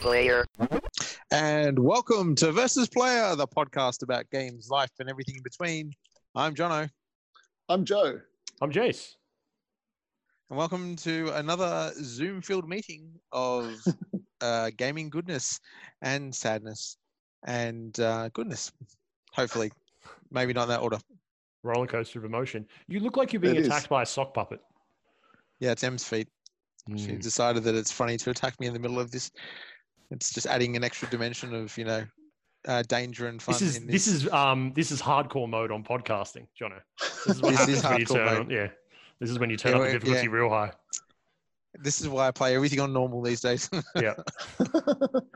player. And welcome to Versus Player, the podcast about games, life, and everything in between. I'm Jono, I'm Joe. I'm Jace. and welcome to another Zoom filled meeting of uh, gaming goodness and sadness and uh, goodness. Hopefully, maybe not in that order. Roller coaster of emotion. You look like you're being It is. attacked by a sock puppet. Yeah, it's Em's feet. She Mm. decided that it's funny to attack me in the middle of this. It's just adding an extra dimension of, you know, uh, danger and fun. This is in this is um this is hardcore mode on podcasting, Jono. This is what This is when you hardcore turn mode. on, yeah. This is when you turn Yeah, up the difficulty yeah. real high. this is why I play everything on normal these days. Yeah.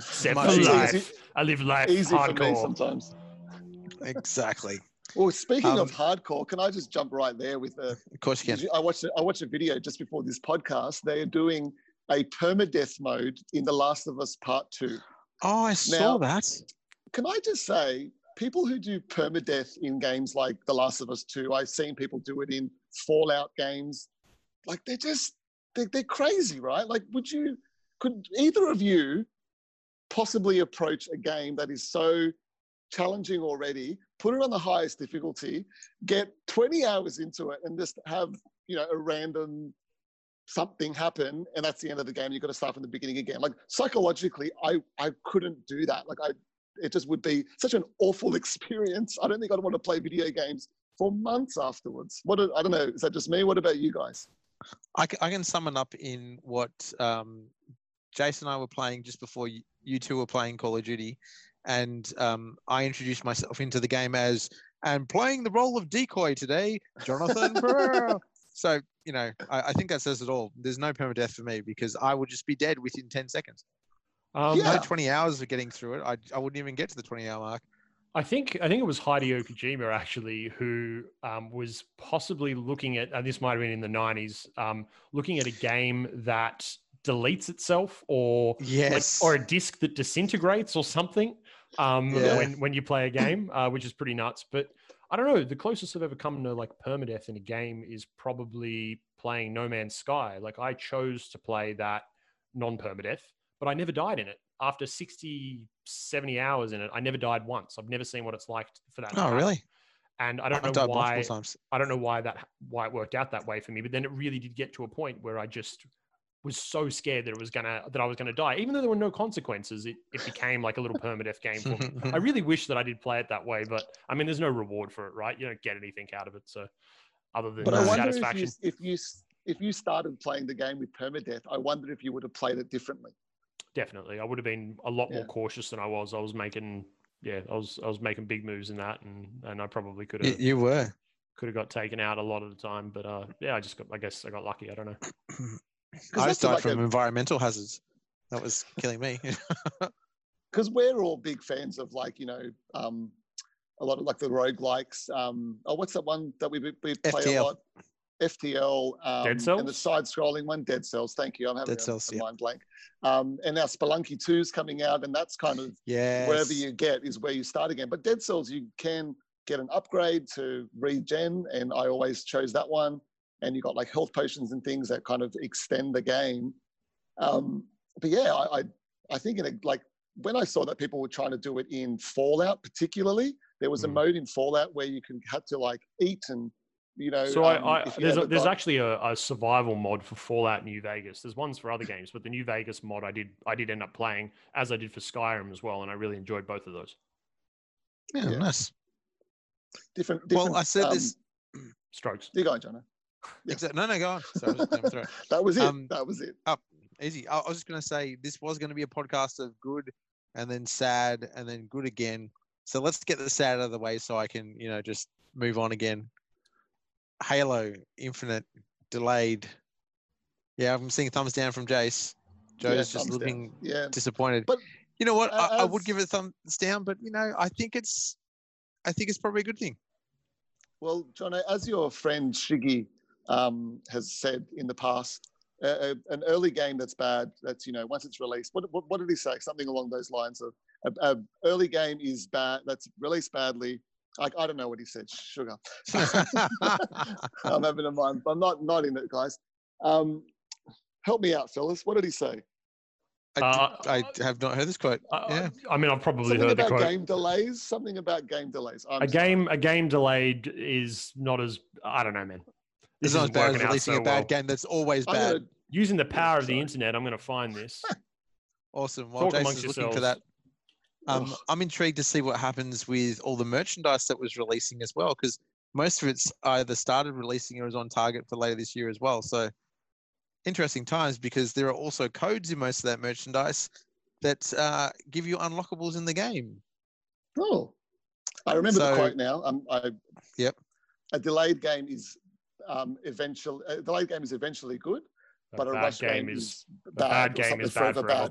Set Much for easier. life. I live life Easy for me hardcore. sometimes. exactly. Well, speaking Um, of hardcore, can I just jump right there with a? Of course you can. I watched a- I watched a video just before this podcast. They are doing a permadeath mode in The Last of Us Part Two. Oh, I saw Now- that. Can I just say, people who do permadeath in games like The Last of Us Two, I've seen people do it in Fallout games. Like they're just they're, they're crazy, right? Like, would you? Could either of you possibly approach a game that is so challenging already, put it on the highest difficulty, get 20 hours into it, and just have you know a random something happen, and that's the end of the game. You've got to start from the beginning again. Like psychologically, I I couldn't do that. Like I, it just would be such an awful experience. I don't think I'd want to play video games for months afterwards. What I don't know. Is that just me? What about you guys? I, I can sum it up in what um, Jason and I were playing just before you, you two were playing Call of Duty. And um, I introduced myself into the game as, and playing the role of decoy today, Jonathan. So, you know, I, I think that says it all. There's no permadeath for me because I would just be dead within 10 seconds. Um, Yeah. No 20 hours of getting through it. I, I wouldn't even get to the 20 hour mark. I think I think it was Hideo Kojima actually who um, was possibly looking at, and this might have been in the '90s, um, looking at a game that deletes itself or like, Yes. or a disc that disintegrates or something um, Yeah. when when you play a game, uh, which is pretty nuts. But I don't know. The closest I've ever come to like permadeath in a game is probably playing No Man's Sky. Like I chose to play that non-permadeath, but I never died in it. After 60, 70 hours in it, I never died once. I've never seen what it's like for that. oh, really? And I don't I've know why. I don't know why that why it worked out that way for me. But then it really did get to a point where I just was so scared that it was gonna that I was gonna die, even though there were no consequences. It it became like a little permadeath game for me. I really wish that I did play it that way, but I mean, there's no reward for it, right? You don't get anything out of it, so other than But No. I wonder if satisfaction. you, if you if you started playing the game with permadeath, I wonder if you would have played it differently. Definitely, I would have been a lot more cautious than I was. I was making, yeah, I was I was making big moves in that, and and I probably could Y- have you were. could have got taken out a lot of the time. But uh, yeah, I just got, I guess I got lucky. I don't know. I just died like from a- environmental hazards. That was killing me. because we're all big fans of like you know um, a lot of like the roguelikes. Um, oh, what's that one that we we we play a lot? FTL. Um, Dead And the side-scrolling one, Dead Cells. Thank you. I'm having Dead a, Cells, a yeah. mind blank. Um, and now Spelunky 2 is coming out, and that's kind of yeah. wherever you get is where you start again. But Dead Cells, you can get an upgrade to regen, and I always chose that one. And you got like health potions and things that kind of extend the game. Um, but yeah, I, I I think in a, like when I saw that people were trying to do it in Fallout, particularly, there was a Mm. mode in Fallout where you can had to like eat and you know. So um, I, I there's a, ever there's got- actually a, a survival mod for Fallout New Vegas. There's ones for other games, but the New Vegas mod I did I did end up playing as I did for Skyrim as well, and I really enjoyed both of those. yeah, yeah. nice. different, different. Well, I said um, this. Strokes. You go, Jono. Yeah. No, no, go on. Sorry, was just going through it. That was it. Um, that was it. Easy. I, I was just going to say this was going to be a podcast of good and then sad and then good again. So let's get the sad out of the way so I can, you know, just move on again. Halo Infinite delayed. Yeah, I'm seeing thumbs down from Jace. Yeah, Joe's just thumbs down. looking Yeah. disappointed. But you know what? I, I would give it a thumbs down, but you know, I think it's, I think it's probably a good thing. Well, John, as your friend Shiggy um, has said in the past, uh, uh, an early game that's bad, that's, you know, once it's released, what, what, what did he say? Something along those lines of a, a early game is bad, that's released badly. I, I don't know what he said, sugar. I'm having a mind. I'm not, not in it, guys. Um, help me out, fellas. What did he say? I, Uh, I have not heard this quote. Uh, yeah. I mean, I've probably Something heard the about quote. game delays. Something about game delays. I'm a sorry. game, a game delayed is not as I don't know, man. It's This not is as bad as releasing so a bad well. game that's always bad. gonna- Using the power of the internet, I'm going to find this. Awesome. While Talk Jason's amongst looking for that, um, I'm intrigued to see what happens with all the merchandise that was releasing as well, because most of it's either started releasing or is on target for later this year as well. So interesting times because there are also codes in most of that merchandise that uh, give you unlockables in the game. Oh, I remember So- the quote now. Um, I, Yep. A delayed game is um, eventually the late game is eventually good, A but a rush game game, is is bad. bad or game something is bad forever.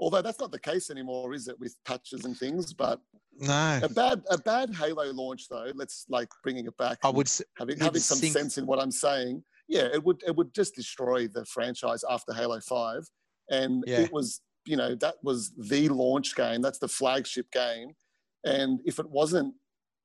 Although that's not the case anymore, is it? With patches and things, but No, a bad a bad Halo launch though. Let's like bringing it back. I would. s- having having some think- sense in what I'm saying. Yeah, it would it would just destroy the franchise after Halo Five, and Yeah. it was you know that was the launch game. That's the flagship game, and if it wasn't,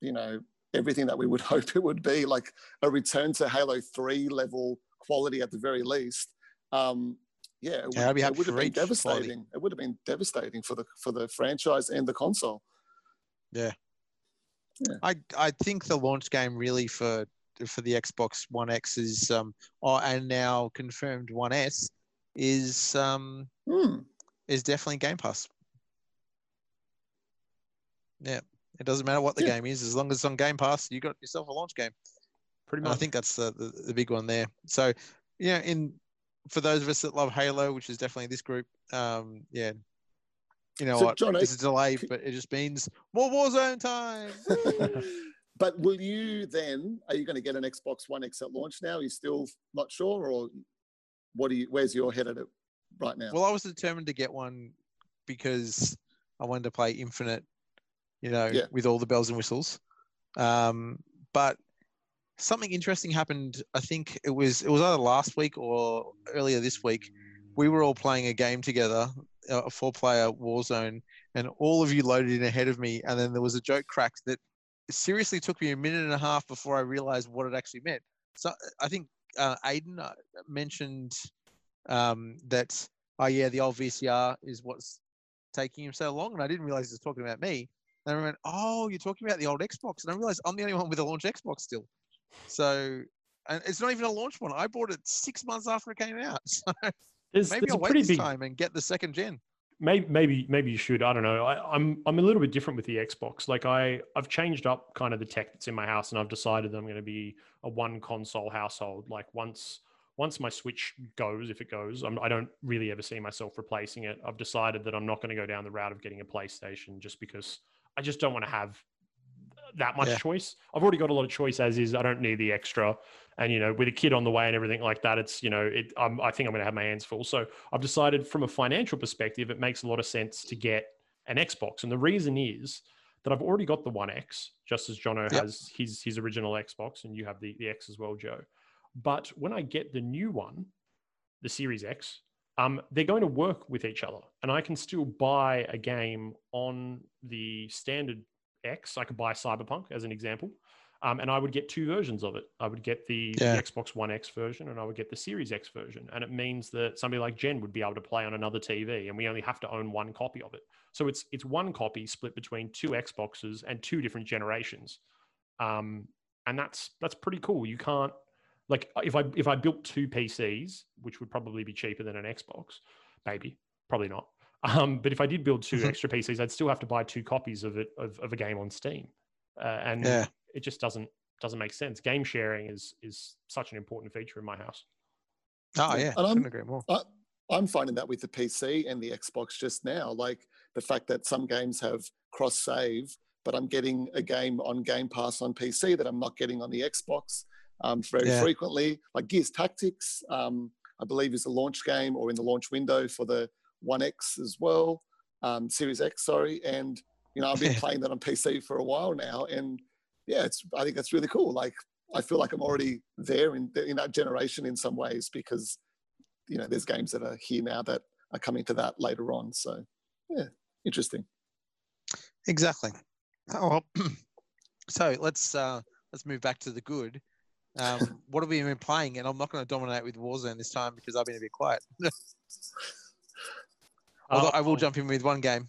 you know, everything that we would hope it would be, like a return to Halo Three level quality at the very least. Um, yeah, it would, Yeah, I'd it would have been each quality. devastating. It would have been devastating for the for the franchise and the console. Yeah. I I think the launch game really for for the Xbox One X is um oh, and now confirmed One S is um Hmm. is definitely Game Pass. Yeah, it doesn't matter what the Yeah. game is as long as it's on Game Pass, you got yourself a launch game. Pretty And I think that's the, the the big one there. So, yeah, in for those of us that love Halo, which is definitely this group, um, yeah, you know So, what, John, it's a delay, but it just means more Warzone time. but will you then? Are you going to get an Xbox One X at launch now? Are you still not sure, or what do you? Where's your head at it right now? Well, I was determined to get one because I wanted to play Infinite, you know, Yeah. with all the bells and whistles. Um, but something interesting happened. I think it was it was either last week or earlier this week. We were all playing a game together, a four-player Warzone, and all of you loaded in ahead of me. And then there was a joke cracked that seriously took me a minute and a half before I realized what it actually meant. So I think uh, Aiden uh, mentioned um, that oh yeah, the old VCR is what's taking him so long, and I didn't realize he was talking about me. And I went, oh, you're talking about the old Xbox, and I realized I'm the only one with a launch Xbox still. So, and it's not even a launch one. I bought it six months after it came out. So There's, maybe there's I'll wait this big time and get the second gen. maybe maybe maybe you should i don't know I, i'm i'm a little bit different with the xbox like i i've changed up kind of the tech that's in my house and i've decided that i'm going to be a one console household like once once my switch goes if it goes I'm, i don't really ever see myself replacing it i've decided that i'm not going to go down the route of getting a playstation just because i just don't want to have that much Yeah. choice. I've already got a lot of choice as is i don't need the extra. And you know with a kid on the way and everything like that it's you know it I'm, i think i'm going to have my hands full. So i've decided from a financial perspective it makes a lot of sense to get an xbox. And the reason is that i've already got the one x just as jono Yep. has his his original xbox and you have the, the x as well joe. But when i get the new one the series x um, they're going to work with each other and i can still buy a game on the standard x i could buy cyberpunk as an example um, and I would get two versions of it. I would get the, the Xbox One X version, and I would get the Series X version. And it means that somebody like Jen would be able to play on another TV, and we only have to own one copy of it. So it's it's one copy split between two Xboxes and two different generations, um, and that's that's pretty cool. You can't like if I if I built two PCs, which would probably be cheaper than an Xbox, maybe probably not. Um, but if I did build two Mhm. extra PCs, I'd still have to buy two copies of it of, of a game on Steam, uh, and Yeah. it just doesn't doesn't make sense. Game sharing is is such an important feature in my house. Oh Yeah, yeah, and I'm- couldn't agree more. I'm finding that with the PC and the Xbox just now, like the fact that some games have cross save, but I'm getting a game on Game Pass on PC that I'm not getting on the Xbox um, very Yeah. frequently. Like Gears Tactics, um, I believe is a launch game or in the launch window for the One X as well, um, Series X, sorry. And you know, I've been playing that on PC for a while now, and yeah, it's I think that's really cool. Like I feel like I'm already there in in that generation in some ways because you know there's games that are here now that are coming to that later on. So yeah, interesting. Exactly. Oh, well, so let's uh, let's move back to the good. Um, what have we been playing? And I'm not going to dominate with Warzone this time because I've been a bit quiet. Although I will Oh, jump in with one game.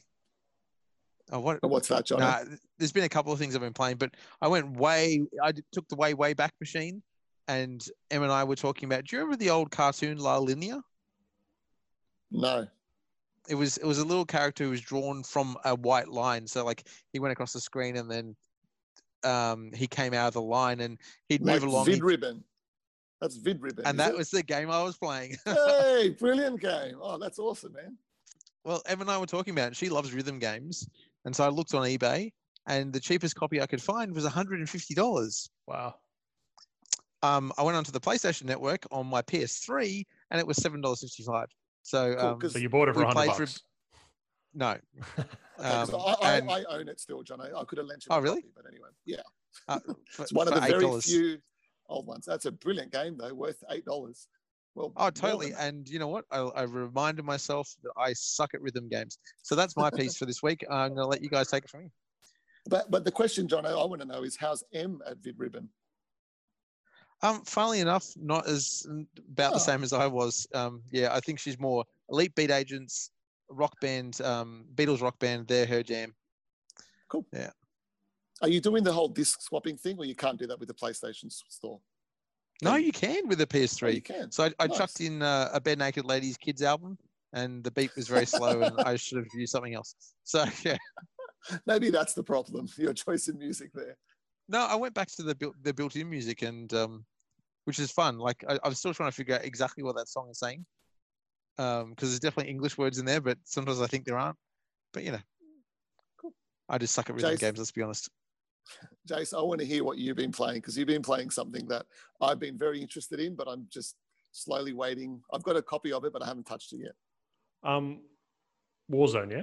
Oh, what? What's that, John? Nah, there's been a couple of things I've been playing, but I went way. I took the way way back machine, and Em and I were talking about. Do you remember the old cartoon La Linea? no. It was it was a little character who was drawn from a white line. So like he went across the screen and then um, he came out of the line and he'd Like move along. Vid Ribbon. That's Vib-Ribbon. and that it? was the game I was playing. hey, brilliant game. Oh, that's awesome, man. well, Em and I were talking about it. She loves rhythm games, and so I looked on eBay, and the cheapest copy I could find was $150. Wow. um, I went onto the PlayStation Network on my PS3, and it was seven dollars fifty five. So Cool, um, 'cause So you bought it for 100 played for- bucks. No, Okay, 'cause Um, I, I, and- I own it still, John. I, I could have lent you. Oh, really? copy, but anyway, yeah. uh, for, It's one of the very $8. few old ones. That's a brilliant game, though, worth eight dollars. Well, Oh, totally. And you know what? I, I reminded myself that I suck at rhythm games. So that's my piece for this week. I'm going to let you guys take it from me. But but the question, John, I, I want to know is how's Em at Vib-Ribbon? Um, funnily enough, not as about Oh. the same as I was. Um, yeah, I think she's more elite beat agents, rock band, um, Beatles rock band. They're her jam. Cool. Yeah. Are you doing the whole disc swapping thing, or you can't do that with the PlayStation store? No, you can with the Oh, you PS3. can. So I, I Nice. chucked in uh, a Barenaked Ladies kids album, and the beat was very slow, and I should have used something else. So yeah, Maybe that's the problem. Your choice in music there. no, I went back to the built the built-in music, and um, which is fun. Like I, I'm still trying to figure out exactly what that song is saying, um, because there's definitely English words in there, but sometimes I think there aren't. But you know, Cool. I just suck at rhythm Jason- games. Let's be honest. Jace, I want to hear what you've been playing because you've been playing something that I've been very interested in, but I'm just slowly waiting. I've got a copy of it, but I haven't touched it yet. Um, Warzone, yeah?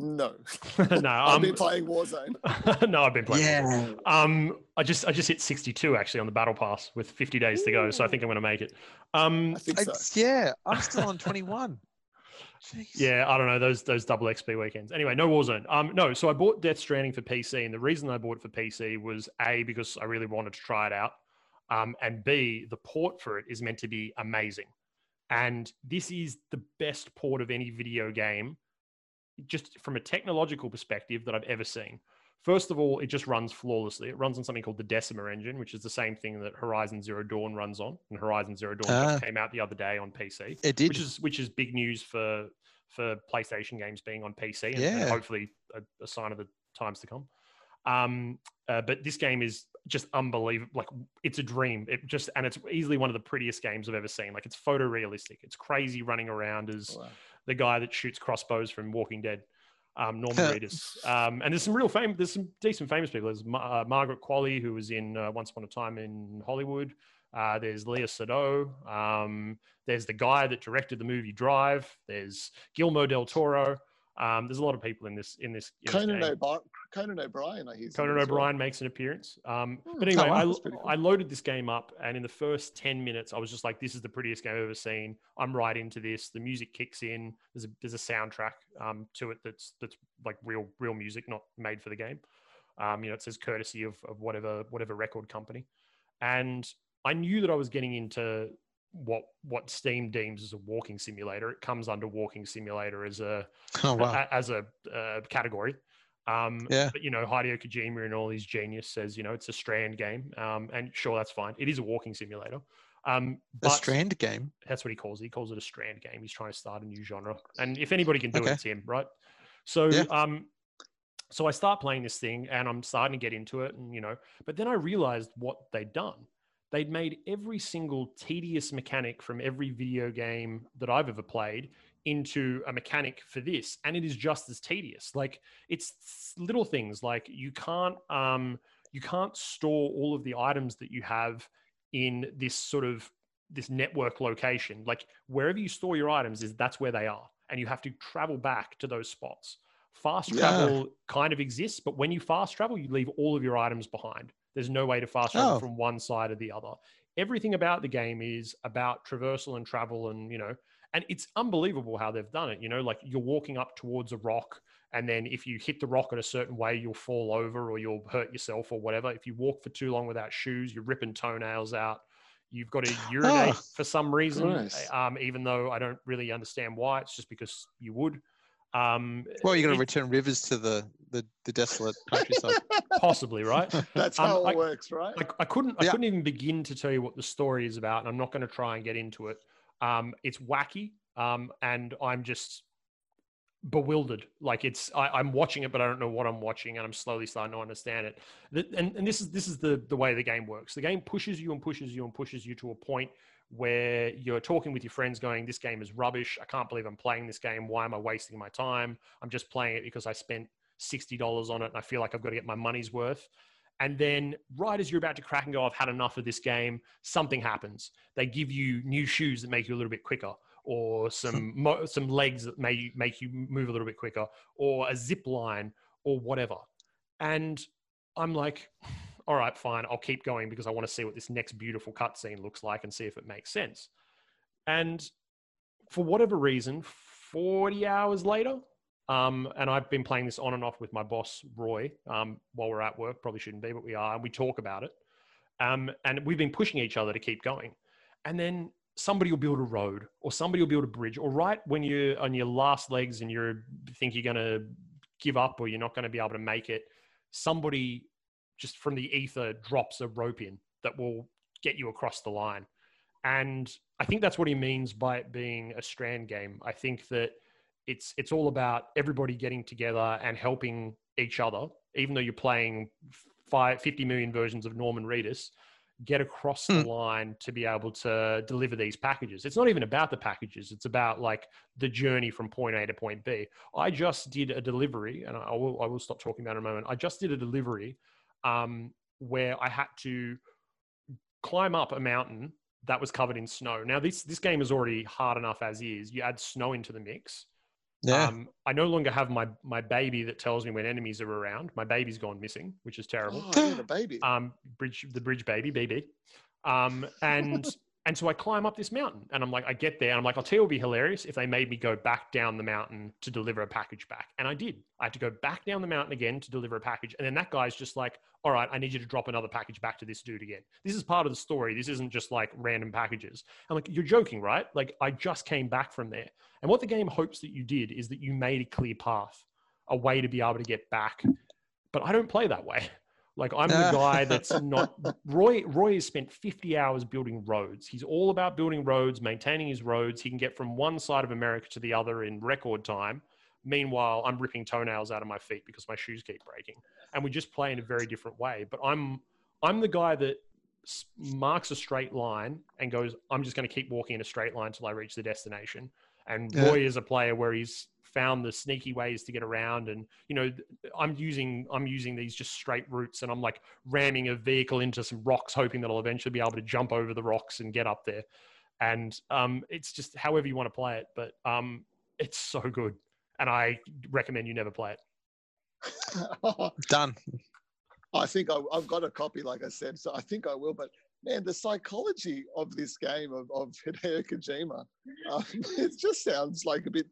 No, no, I've um, been playing Warzone. no, I've been playing. Warzone. Um, I just I just hit 62 actually on the battle pass with 50 days to go, so I think I'm going to make it. Um, I think so. It's- yeah, I'm still on 21. Jeez. yeah, I don't know those those double XP weekends. Anyway, no Warzone. Um, no, so I bought Death Stranding for PC, and the reason I bought it for PC was a because I really wanted to try it out, um, and b the port for it is meant to be amazing, and this is the best port of any video game, just from a technological perspective that I've ever seen. First of all, it just runs flawlessly. It runs on something called the Decima engine, which is the same thing that Horizon Zero Dawn runs on. And Horizon Zero Dawn just Ah. came out the other day on PC It did. which is which is big news for for PlayStation games being on PC and, and hopefully a, a sign of the times to come. Um, uh, but this game is just unbelievable. Like it's a dream. It just and it's easily one of the prettiest games I've ever seen. Like it's photorealistic. It's crazy running around as Wow. The guy that shoots crossbows from Walking Dead, um, Norman Reedus. Um, and there's some real fame. There's some decent famous people. There's Ma- uh, Margaret Qualley, who was in uh, Once Upon a Time in Hollywood. Uh, there's Léa Seydoux. Um, there's the guy that directed the movie Drive. There's Guillermo del Toro. Um, there's a lot of people in this in this. In this Conan. O'Brien, Conan O'Brien, I hear. Conan O'Brien makes an appearance. Um, Hmm. but Oh, anyway, wow. I, cool. I loaded this game up, and in the first 10 minutes, I was just like, this is the prettiest game I've ever seen. I'm right into this. The music kicks in. There's a, there's a soundtrack um, to it that's that's like real real music, not made for the game. Um, you know, it says courtesy of, of whatever whatever record company. And I knew that I was getting into what what Steam deems as a walking simulator. It comes under walking simulator as a oh wow. a- as a uh, category. Um, Yeah. But you know, Hideo Kojima and all his genius says, you know, it's a strand game, um, and sure, that's fine. It is a walking simulator. Um, A strand game. that's what he calls it. He calls it a strand game. He's trying to start a new genre, and if anybody can do Okay. it, it's him, right? So, Yeah. um, so I start playing this thing, and I'm starting to get into it, and you know, but then I realized what they'd done. They'd made every single tedious mechanic from every video game that I've ever played into a mechanic for this, and it is just as tedious. Like it's little things like you can't um, you can't store all of the items that you have in this sort of this network location. Like wherever you store your items is that's where they are, and you have to travel back to those spots. Fast Yeah. travel kind of exists, but when you fast travel, you leave all of your items behind. There's no way to fast travel Oh. from one side to the other. Everything about the game is about traversal and travel, and you know, and it's unbelievable how they've done it. You know, like you're walking up towards a rock, and then if you hit the rock in a certain way, you'll fall over or you'll hurt yourself or whatever. If you walk for too long without shoes, you're ripping toenails out. You've got to urinate Ah, for some reason, um, even though I don't really understand why. It's just because you would. Um, Well, you're going to return rivers to the the, the desolate countryside. possibly, right? That's Um, how it I- works, right? I, I couldn't I Yeah. couldn't even begin to tell you what the story is about, and I'm not going to try and get into it. Um, it's wacky, um, and I'm just bewildered. Like it's I, I'm watching it, but I don't know what I'm watching, and I'm slowly starting to understand it. The, and and this is this is the the way the game works. The game pushes you and pushes you and pushes you to a point where you're talking with your friends, going, "This game is rubbish. I can't believe I'm playing this game. Why am I wasting my time? I'm just playing it because I spent sixty dollars on it, and I feel like I've got to get my money's worth." And then, right as you're about to crack and go, I've had enough of this game, something happens. They give you new shoes that make you a little bit quicker, or some mo- some legs that may make you move a little bit quicker, or a zip line, or whatever. And I'm like, all right, fine, I'll keep going because I want to see what this next beautiful cutscene looks like and see if it makes sense. And for whatever reason, 40 hours later, um, and I've been playing this on and off with my boss, Roy, um, while we're at work. Probably shouldn't be, but we are. And we talk about it. Um, and we've been pushing each other to keep going. And then somebody will build a road or somebody will build a bridge. Or right when you're on your last legs and you think you're going to give up or you're not going to be able to make it, somebody just from the ether drops a rope in that will get you across the line. And I think that's what he means by it being a strand game. I think that it's it's all about everybody getting together and helping each other, even though you're playing five, 50 million versions of Norman Reedus, get across the line to be able to deliver these packages. It's not even about the packages. It's about like the journey from point A to point B. I just did a delivery and I will, I will stop talking about it in a moment. I just did a delivery um, where I had to climb up a mountain that was covered in snow. Now this, this game is already hard enough as is. You add snow into the mix. Yeah. Um, I no longer have my my baby that tells me when enemies are around. My baby's gone missing, which is terrible. Oh, yeah, the baby. Um, bridge the bridge baby, BB. Um, and and so I climb up this mountain, and I'm like, I get there, and I'm like, I'll tell you, it'd be hilarious if they made me go back down the mountain to deliver a package back, and I did. I had to go back down the mountain again to deliver a package, and then that guy's just like, all right, I need you to drop another package back to this dude again. This is part of the story. This isn't just like random packages. I'm like, you're joking, right? Like I just came back from there. And what the game hopes that you did is that you made a clear path, a way to be able to get back. But I don't play that way. Like I'm the guy that's not Roy. Roy has spent 50 hours building roads. He's all about building roads, maintaining his roads. He can get from one side of America to the other in record time. Meanwhile, I'm ripping toenails out of my feet because my shoes keep breaking. And we just play in a very different way. But I'm I'm the guy that marks a straight line and goes, I'm just going to keep walking in a straight line until I reach the destination. And Yeah. Roy is a player where he's found the sneaky ways to get around and you know i'm using i'm using these just straight routes and i'm like ramming a vehicle into some rocks hoping that i'll eventually be able to jump over the rocks and get up there and um it's just however you want to play it but um it's so good and i recommend you never play it Done. I think I, I've got a copy, like I said, so I think I will. But man, the psychology of this game of, of Hideo Kojima, um, it just sounds like a bit.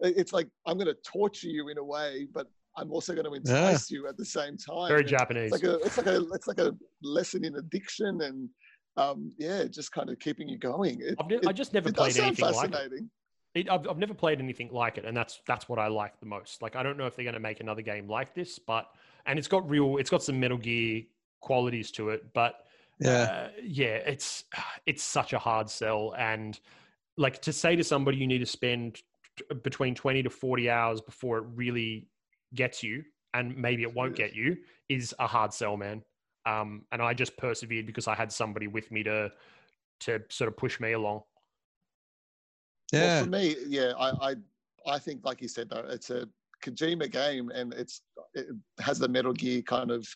It's like I'm going to torture you in a way, but I'm also going to entice you at the same time. very And japanese It's like a, it's like a, it's like a lesson in addiction, and um, yeah, just kind of keeping you going. It, I've ne- it, i just never it does played sound anything like it. fascinating. It, I've, I've never played anything like it, and that's that's what I like the most. Like I don't know if they're going to make another game like this, but and it's got real, it's got some Metal Gear qualities to it, but Yeah. uh, yeah, it's it's such a hard sell, and like to say to somebody you need to spend t- between twenty to forty hours before it really gets you, and maybe it won't Yes. get you, is a hard sell, man. Um, and I just persevered because I had somebody with me to to sort of push me along. Well, Yeah. for me, yeah, I, I, I think, like you said, though, it's a Kojima game, and it's it has the Metal Gear kind of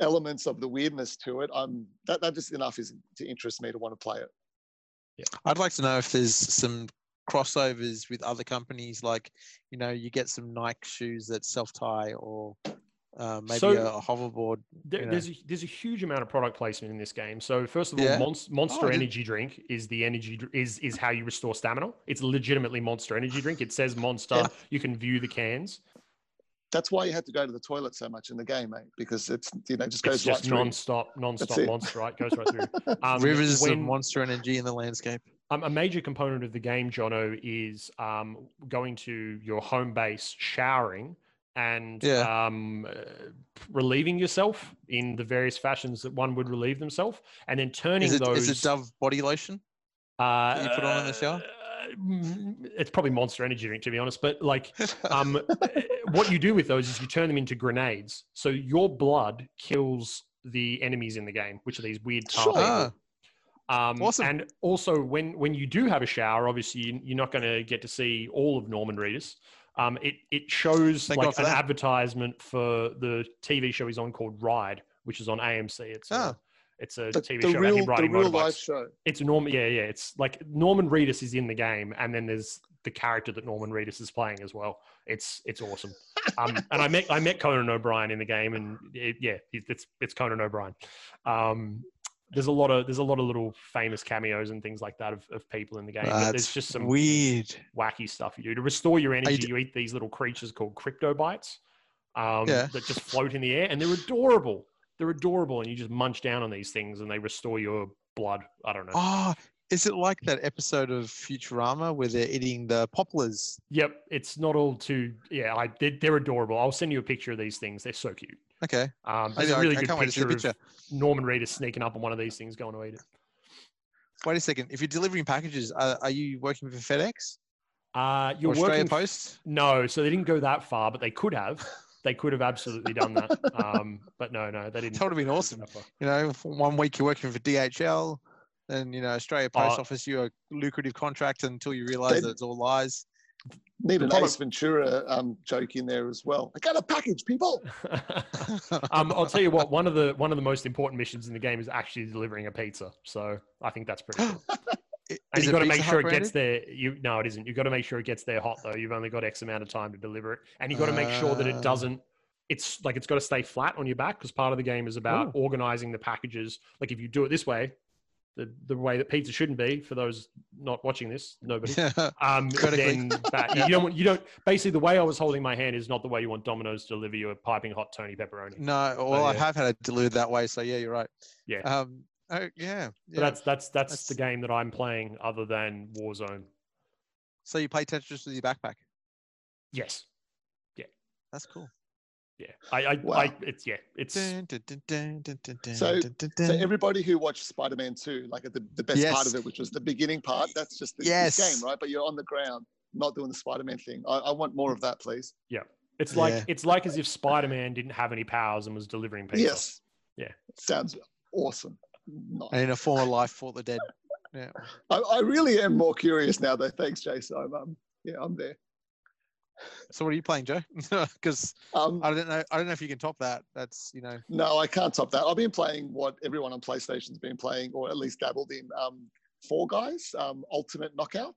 elements of the weirdness to it. I'm that that just enough is to interest me to want to play it. Yeah. I'd like to know if there's some crossovers with other companies, like you know, you get some Nike shoes that self tie, or uh, maybe So- a, a hoverboard. There, you know. there's a, there's a huge amount of product placement in this game. So first of all, Yeah. Monst- Monster Oh, I did- Energy Drink is the energy dr- is is how you restore stamina. It's legitimately Monster Energy Drink. It says Monster. Yeah. You can view the cans. That's why you had to go to the toilet so much in the game, mate, because it's you know just goes It's right just through. non-stop, non-stop it. monster, right? Goes right through. Um, Rivers of when- monster energy in the landscape. Um, a major component of the game, Jono, is um, going to your home base, showering, and Yeah. um, uh, relieving yourself in the various fashions that one would relieve themselves, and then turning Is it, those. is it Dove body lotion? Uh, you put on in the shower? mm, It's probably Monster Energy drink, to be honest. But like, um, what you do with those is you turn them into grenades. So your blood kills the enemies in the game, which are these weird tar Sure. Ah, Um, Awesome. And also, when when you do have a shower, obviously you- you're not going to get to see all of Norman Reedus. Um, it it shows Thank like an that. advertisement for the TV show he's on called Ride, which is on AMC. It's Ah. It's a the, TV the show about real, him the real motorbikes. life show. It's Norman. Yeah, yeah. It's like Norman Reedus is in the game, and then there's the character that Norman Reedus is playing as well. It's it's awesome. Um, and I met I met Conan O'Brien in the game, and it, yeah, it's it's Conan O'Brien. Um, there's a lot of there's a lot of little famous cameos and things like that of, of people in the game. but there's that's just some weird. wacky stuff you do to restore your energy. d- you eat these little creatures called cryptobiotes um, Yeah. that just float in the air, and they're adorable. They're adorable, and you just munch down on these things, and they restore your blood. I don't know. Oh, is it like that episode of Futurama where they're eating the Popplers? Yep, it's not all too. Yeah, I they're, they're adorable. I'll send you a picture of these things. They're so cute. Okay. Um, I, there's a I- really I good can't wait to see picture, the of picture. Norman Reedus sneaking up on one of these things, going to eat it. Wait a second. If you're delivering packages, are, are you working for FedEx Uh, you're Australia working. Post? no, so they didn't go that far, but they could have. They could have absolutely done that. Um, but no, no, they didn't. That would have been awesome. You know, one week you're working for DHL, then you know Australia Post Uh, Office, you're a lucrative contract until you realise that it's all lies. Need The an Ace Ventura um, joke in there as well. I got a package, people. um, I'll tell you what. One of the one of the most important missions in the game is actually delivering a pizza. So I think that's pretty cool. I- And you've got to make sure it branded? gets there. You no, it isn't. You've got to make sure it gets there hot though. You've only got X amount of time to deliver it, and you've got to make sure that Ah. it doesn't. It's like it's got to stay flat on your back because part of the game is about Ooh. organizing the packages. Like if you do it this way, the the way that pizza shouldn't be for those not watching this, nobody. Um, then that you don't want you don't. Basically, the way I was holding my hand is not the way you want Domino's to deliver you a piping hot Tony pepperoni. no, well, I yeah. have had it delivered that way, so yeah, you're right. Yeah. Um. Oh, yeah. But yeah. that's that's that's the game that I'm playing, other than Warzone. So you play Tetris with your backpack. Yes, Yeah. That's cool. yeah. I, I, Wow. I it's yeah, it's Dun, dun, dun, So- dun, dun, So everybody who watched Spider-Man 2, like at the, the best part of it, which was the beginning part, that's just the Yes. game, right? But you're on the ground, not doing the Spider-Man thing. I, I want more of that, please. Yeah. It's like Yeah. it's like as if Spider-Man didn't have any powers and was delivering pizza. Yes. Yeah. Sounds awesome. Nice. and in a former life fought the dead. Yeah. I, I really am more curious now, though. Thanks, Jason. I'm, um, yeah, I'm there. So what are you playing, Joe? Because Um, I don't know. I don't know if you can top that. That's you know. no, I can't top that. I've been playing what everyone on PlayStation's been playing, or at least dabbled in. Um, Fall Guys, um, Ultimate Knockout.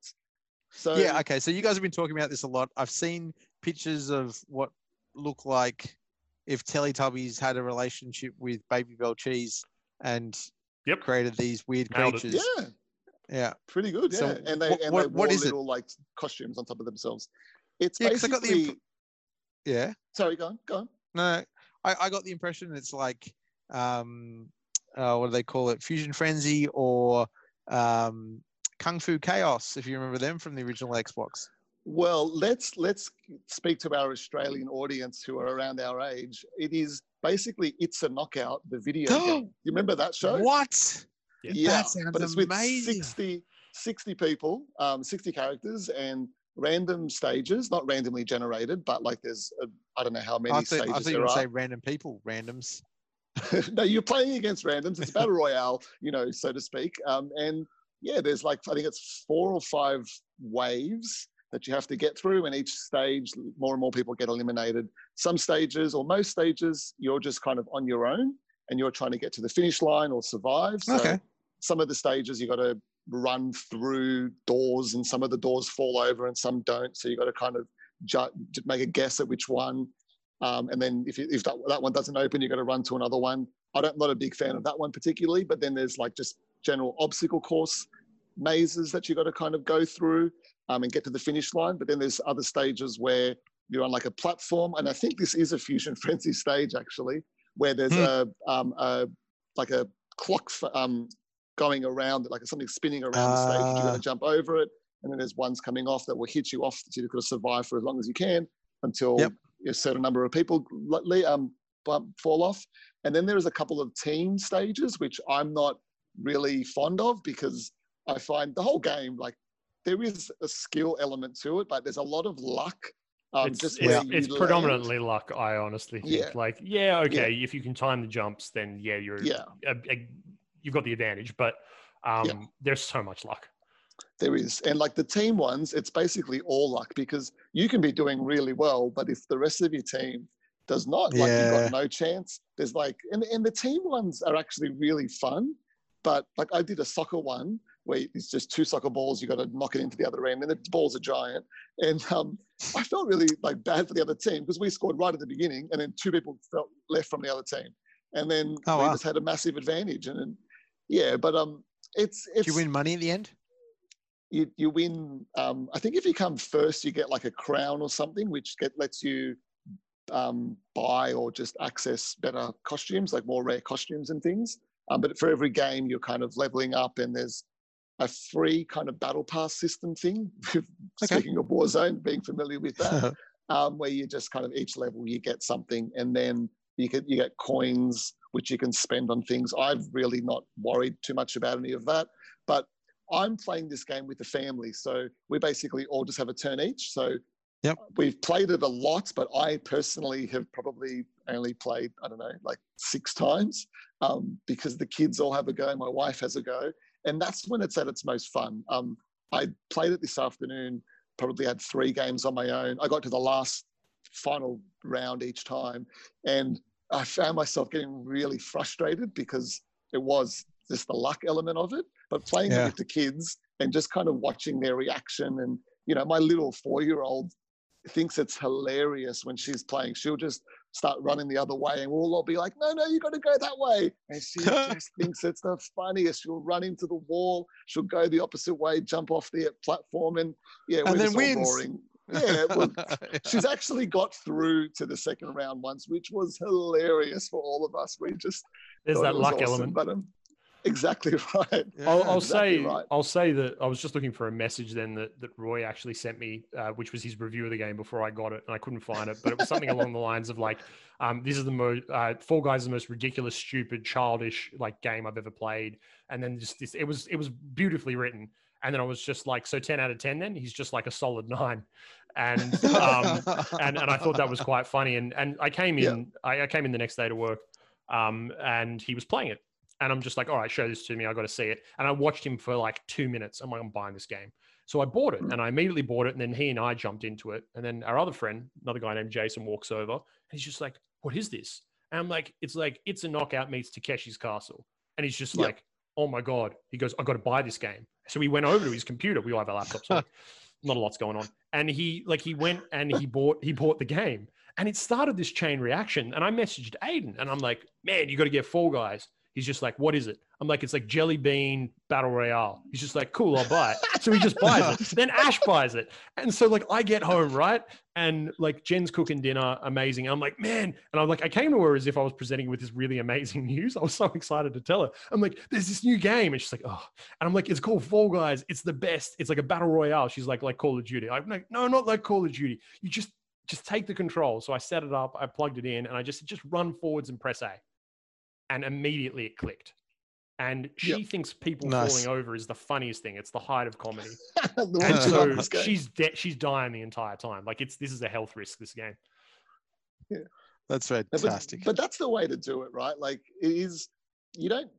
So Yeah. Okay. So you guys have been talking about this a lot. I've seen pictures of what look like if Teletubbies had a relationship with Babybel Cheese and Yep. created these weird Nailed it. creatures. yeah, Yeah. pretty good. Yeah, So and they what- and they what wore is it? little like costumes on top of themselves. It's Yeah, 'cause I got the basically. imp- Yeah. Sorry, go on, go on. No, I, I got the impression it's like, um, uh, what do they call it? Fusion Frenzy or um, Kung Fu Chaos, if you remember them from the original Xbox. Well, let's let's speak to our Australian audience who are around our age. It is basically it's a knockout, the video game. You remember that show? What? Yeah. Yeah, That sounds but it's with amazing. 60, 60 people, um, 60 characters, and random stages, not randomly generated, but like there's a, I don't know how many I thought, I stages thought you there were are. say random people, randoms. no, you're playing against randoms. It's battle royale, you know, so to speak. Um, and yeah, there's like I think it's four or five waves that you have to get through, and each stage, more and more people get eliminated. Some stages, or most stages, you're just kind of on your own, and you're trying to get to the finish line or survive. So Okay. some of the stages you've got to run through doors, and some of the doors fall over, and some don't. So you've got to kind of ju- make a guess at which one. Um, and then if, you, if that, that one doesn't open, you've got to run to another one. I don't, not a big fan of that one particularly, but then there's like just general obstacle course mazes that you've got to kind of go through um, and get to the finish line. But then there's other stages where you're on like a platform, and I think this is a fusion frenzy stage actually, where there's Hmm. a um a like a clock um going around, like something spinning around the stage. You got Ah. to jump over it, and then there's ones coming off that will hit you off. So you've got to survive for as long as you can until Yep. a certain number of people le- le- um fall off. And then there is a couple of team stages which I'm not really fond of because I find the whole game like there is a skill element to it, but there's a lot of luck. Um, it's just it's, it's predominantly luck. I honestly think. Yeah. Like, yeah, okay, if you can time the jumps, then yeah, you're Yeah. a, a- you've got the advantage. But um, there's so much luck. There is. And like the team ones, it's basically all luck because you can be doing really well, but if the rest of your team does not, like you've got no chance. There's like, and, and the team ones are actually really fun. But like I did a soccer one where it's just two soccer balls, you got to knock it into the other end, and the balls are giant. And um, I felt really like bad for the other team because we scored right at the beginning, and then two people felt left from the other team, and then Oh, we wow. just had a massive advantage. And, and yeah, but um, it's it's Did you win money at the end? you you win. Um, I think if you come first, you get like a crown or something, which get lets you um, buy or just access better costumes, like more rare costumes and things. Um, but for every game, you're kind of leveling up, and there's a free kind of battle pass system thing. Speaking of Warzone, being familiar with that, um, where you just kind of each level you get something, and then you get you get coins which you can spend on things. I've really not worried too much about any of that, but I'm playing this game with the family, so we basically all just have a turn each. So Yep. we've played it a lot, but I personally have probably only played I don't know like six times um, because the kids all have a go, my wife has a go, and that's when it's at its most fun. Um, I played it this afternoon. Probably had three games on my own. I got to the last final round each time, and I found myself getting really frustrated because it was just the luck element of it. But playing Yeah. it with the kids and just kind of watching their reaction, and you know, my little four-year-old thinks it's hilarious when she's playing. She'll just start running the other way, and we'll all be like, "No, no, you got to go that way." And she just thinks it's the funniest. She'll run into the wall. She'll go the opposite way, jump off the platform, and yeah, And then wins. roaring. Yeah, well, she's actually got through to the second round once, which was hilarious for all of us. We just There's that luck awesome, element. But um, exactly right. I'll, I'll exactly say right. I'll say that I was just looking for a message then that, that Roy actually sent me, uh, which was his review of the game before I got it, and I couldn't find it. But it was something along the lines of like, um, "This is the most uh, Fall Guys is the most ridiculous, stupid, childish like game I've ever played." And then just this, it was it was beautifully written. And then I was just like, "So ten out of ten? Then he's just like a solid nine. And um, and and I thought that was quite funny. And and I came Yeah. in, I, I came in the next day to work, um, and he was playing it, and I'm just like, all right, show this to me. I got to see it. And I watched him for like two minutes. I'm like, I'm buying this game. So I bought it, and I immediately bought it. And then he and I jumped into it. And then our other friend, another guy named Jason, walks over, and he's just like, what is this? And I'm like, it's like it's a knockout meets Takeshi's Castle, and he's just Yep. like, oh my god. He goes, I got to buy this game. So we went over to his computer. We all have our laptops. so not a lot's going on. And he like he went and he bought he bought the game. And it started this chain reaction. And I messaged Aiden and I'm like, man, you got to get Fall Guys. He's just like, what is it? I'm like, it's like Jelly Bean Battle Royale. He's just like, cool, I'll buy it. So he just buys it. Then Ash buys it. And so like I get home, right? And like Jen's cooking dinner, amazing. I'm like, man. And I'm like, I came to her as if I was presenting with this really amazing news. I was so excited to tell her. I'm like, there's this new game. And she's like, oh. And I'm like, it's called Fall Guys. It's the best. It's like a battle royale. She's like, like Call of Duty. I'm like, no, not like Call of Duty. You just just take the control. So I set it up, I plugged it in, and I just just run forwards and press A. And immediately it clicked. And she Yep. thinks people Nice. falling over is the funniest thing. It's the height of comedy. And so love this game. she's de- she's dying the entire time. Like it's this is a health risk. This game. Yeah, That's No, but- fantastic. But, that's the way to do it, right? Like it is, you don't,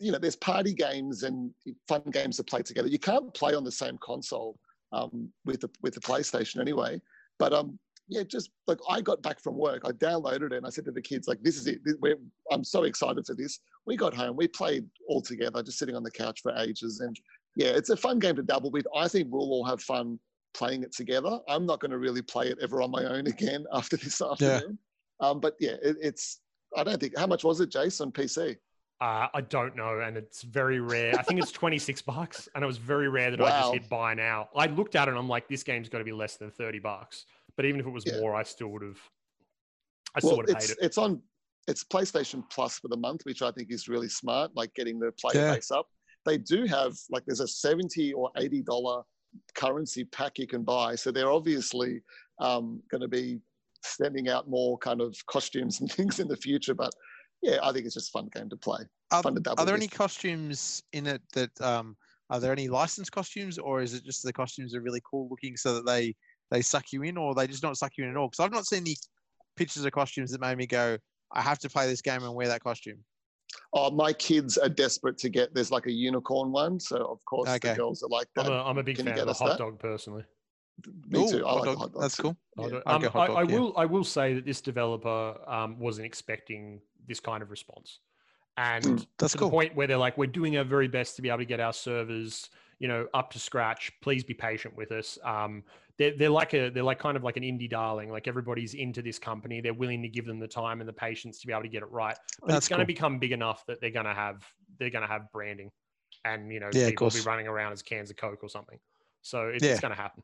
you know, there's party games and fun games to play together. You can't play on the same console um, with the with the PlayStation anyway. But um, yeah, just like I got back from work, I downloaded it and I said to the kids, like, this is it. We're, I'm so excited for this. We got home, we played all together, just sitting on the couch for ages. And yeah, it's a fun game to dabble with. I think we'll all have fun playing it together. I'm not going to really play it ever on my own again after this afternoon. Um, but yeah, it, it's. I don't think. How much was it, Jace, on PC? Uh, I don't know, and it's very rare. I think it's twenty six bucks, and it was very rare that I just Wow. hit buy now. I looked at it and I'm like, this game's got to be less than thirty bucks. But even if it was Yeah. more, I still would have. I still Well, would have it's paid it. it's on it's PlayStation Plus for the month, which I think is really smart, like getting the player Yeah. base up. They do have like there's a seventy or eighty dollar currency pack you can buy, so they're obviously um, going to be sending out more kind of costumes and things in the future. But yeah, I think it's just a fun game to play. Are, Fun to double are there any costumes in it that um, are there any licensed costumes, or is it just the costumes are really cool looking so that they they suck you in, or they just not suck you in at all? Because I've not seen any pictures of costumes that made me go, I have to play this game and wear that costume. Oh, my kids are desperate to get. There's like a unicorn one, so of course Okay. the girls are like I'm that. a, I'm a big Can fan of the hot that? dog personally. Me Ooh, too. I hot like dog. hot dogs. That's cool. Yeah. dog. I'd Um, I, dog, I yeah. will. I will say that this developer um, wasn't expecting this kind of response, and Mm, That's to cool. the point where they're like, "We're doing our very best to be able to get our servers, you know, up to scratch. Please be patient with us." Um, they're, they're like a they're like kind of like an indie darling. Like everybody's into this company. They're willing to give them the time and the patience to be able to get it right. But That's it's going to cool. become big enough that they're going to have they're going to have branding, and you know, Yeah, people will be running around as cans of Coke or something. So it's, Yeah. it's going to happen.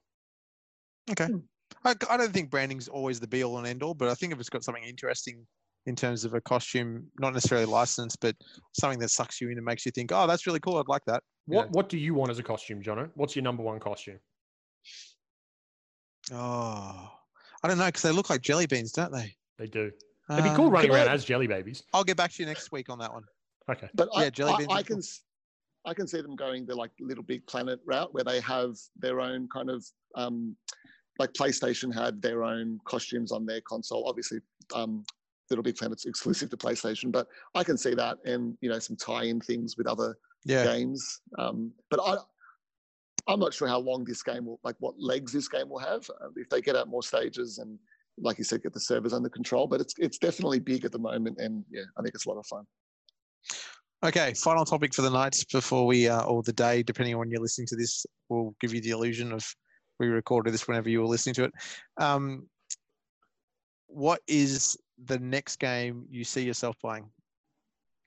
Okay. Hmm. I, I don't think branding's always the be all and end all, but I think if it's got something interesting in terms of a costume, not necessarily licensed, but something that sucks you in and makes you think, oh, that's really cool. I'd like that. you What know. what do you want as a costume, Jono? What's your number one costume? Oh, I don't know because they look like jelly beans, don't they? They do. It'd be cool Um, running around I- as jelly babies. I'll get back to you next week on that one. Okay. But Yeah, I, jelly I, beans I are can cool. s- I can see them going the like Little Big Planet route where they have their own kind of um, like PlayStation had their own costumes on their console. Obviously, um, Little Big Planet's exclusive to PlayStation, but I can see that and you know some tie-in things with other Yeah. games. Um, but I. I'm not sure how long this game will, like, what legs this game will have. Uh, if they get out more stages and, like you said, get the servers under control. But it's it's definitely big at the moment, and yeah, I think it's a lot of fun. Okay. Final topic for the night before we, uh, or the day, depending on when you're listening to this, will give you the illusion of we recorded this whenever you were listening to it. Um, what is the next game you see yourself playing?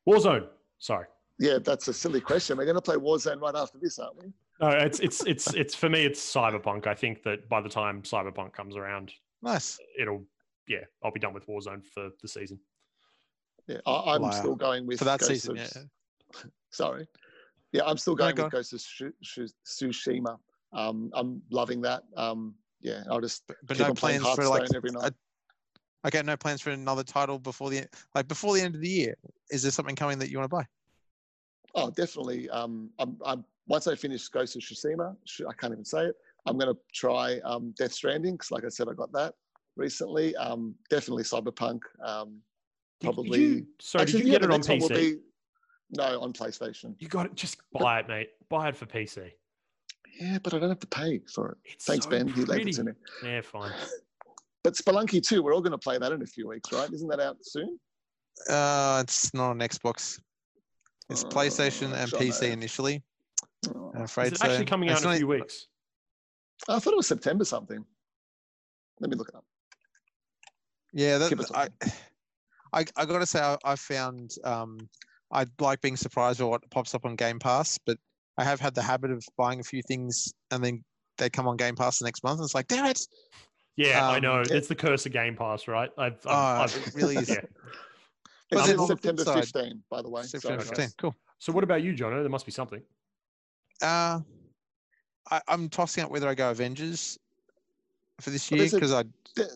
Warzone. Sorry. Yeah, that's a silly question. We're going to play Warzone right after this, aren't we? No, it's it's it's it's for me. It's Cyberpunk. I think that by the time Cyberpunk comes around, Nice. it'll yeah, I'll be done with Warzone for the season. Yeah, I, I'm Liar. still going with For that Ghost season, of- yeah. Sorry. Yeah, I'm still No, going go with on. Ghost of Shu- Shu- Tsushima. Um, I'm loving that. Um, yeah, I'll just But, but keep no on playing plans for like Hearthstone every night. a- okay, no plans for another title before the like before the end of the year. Is there something coming that you want to buy? Oh, definitely. Um, I'm, I'm once I finish Ghost of Tsushima, I can't even say it. I'm going to try um, Death Stranding because, like I said, I got that recently. Um, definitely Cyberpunk. Um, Did- probably. Did you, sorry, did you yeah, get it on next one will PC? be- no, on PlayStation. You got it. Just buy it, mate. Buy it for PC. Yeah, but I don't have to pay for it. It's Thanks, so Ben. You lent pretty. it to me. Yeah, fine. But Spelunky 2, we're all going to play that in a few weeks, right? Isn't that out soon? Uh, it's not on Xbox. It's Oh, PlayStation and Jono. PC initially. Oh, I'm afraid Is it actually so. coming It's out in a not- few weeks? I thought it was September something. Let me look it up. Yeah, that, I, I, I got to say, I, I found um, I like being surprised by what pops up on Game Pass, but I have had the habit of buying a few things and then they come on Game Pass the next month. And it's like, damn it! Yeah, I Um, know. it- It's the curse of Game Pass, right? I've, I've, Ah, I've- it really is. Yeah. It's But in on the flip September 15, by the way. September Sorry, 15. Cool. So what about you, Jono? There must be something. Uh, I, I'm tossing up whether I go Avengers for this year because I De-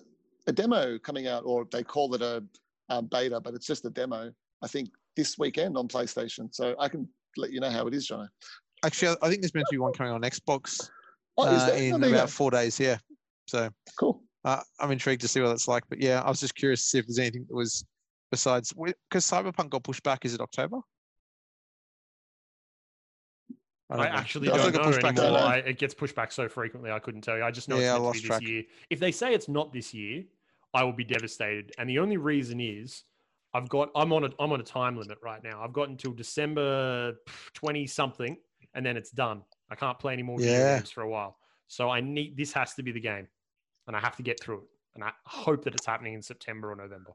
a demo coming out, or they call it a um, beta, but it's just a demo. I think this weekend on PlayStation. So I can let you know how it is, John. actually I think there's meant to be one coming on Xbox Oh, uh, in Oh, about go. four days. Yeah, so Cool. uh, I'm intrigued to see what that's like. But yeah, I was just curious to see if there's anything that was besides because Cyberpunk got pushed back. Is it October? I, don't know. actually I don't know pushed back to anymore. I, it gets pushed back so frequently, I couldn't tell you. I just know Yeah, it's meant to be track. this year. If they say it's not this year, I will be devastated. And the only reason is I've got I'm on a I'm on a time limit right now. I've got until December twenty something, and then it's done. I can't play any more Yeah. games for a while. So I need this has to be the game, and I have to get through it. And I hope that it's happening in September or November.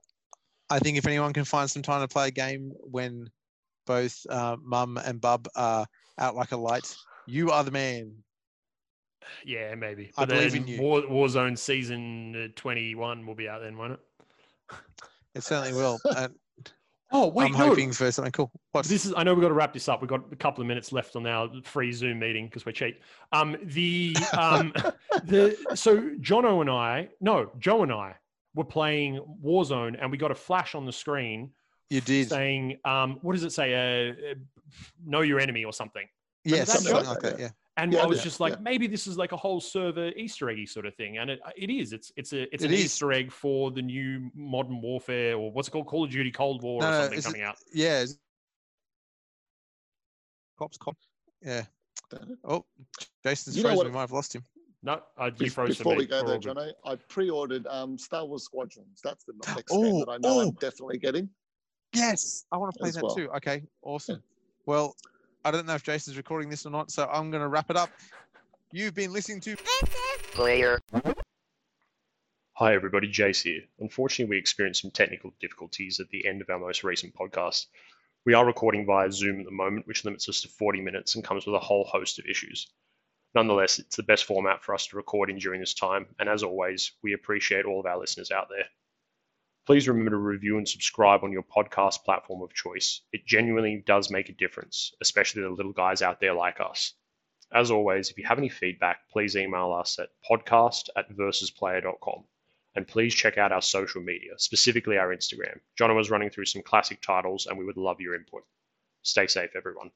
I think if anyone can find some time to play a game when both uh, Mum and Bub are out like a light, you are the man. Yeah, maybe. I But believe in you. War, Warzone season uh, 21 will be out then, won't it? It certainly will. And Oh, wait, I'm no. hoping for something cool. What? This is. I know we've got to wrap this up. We've got a couple of minutes left on our free Zoom meeting because we're cheap. Um, the um, the so Jono and I, no, Joe and I were playing Warzone, and we got a flash on the screen you did. saying, um, "What does it say? Uh, uh, know your enemy or something." Yeah, that something show? like that. Yeah. And Yeah, I was yeah, just like, yeah. maybe this is like a whole server Easter eggy sort of thing, and it it is. It's it's a it's It an is. Easter egg for the new Modern Warfare or what's it called, Call of Duty Cold War No, or no, something is it- coming out. Yeah. is- Cops, cop. Yeah. Oh, Jason's You frozen. what- We might have lost him. No, I, you Be- froze Before we go there, all good. Jono, I pre-ordered um, Star Wars Squadrons. That's the next Oh, game that I know oh. I'm definitely getting. Yes, I want to play that well. too. Okay, awesome. Well, I don't know if Jason's recording this or not, so I'm going to wrap it up. You've been listening to player. Hi everybody, Jace here. Unfortunately, we experienced some technical difficulties at the end of our most recent podcast. We are recording via Zoom at the moment, which limits us to 40 minutes and comes with a whole host of issues. Nonetheless, it's the best format for us to record in during this time, and as always, we appreciate all of our listeners out there. Please remember to review and subscribe on your podcast platform of choice. It genuinely does make a difference, especially the little guys out there like us. As always, if you have any feedback, please email us at podcast at versusplayer.com and please check out our social media, specifically our Instagram. Jono was running through some classic titles, and we would love your input. Stay safe, everyone.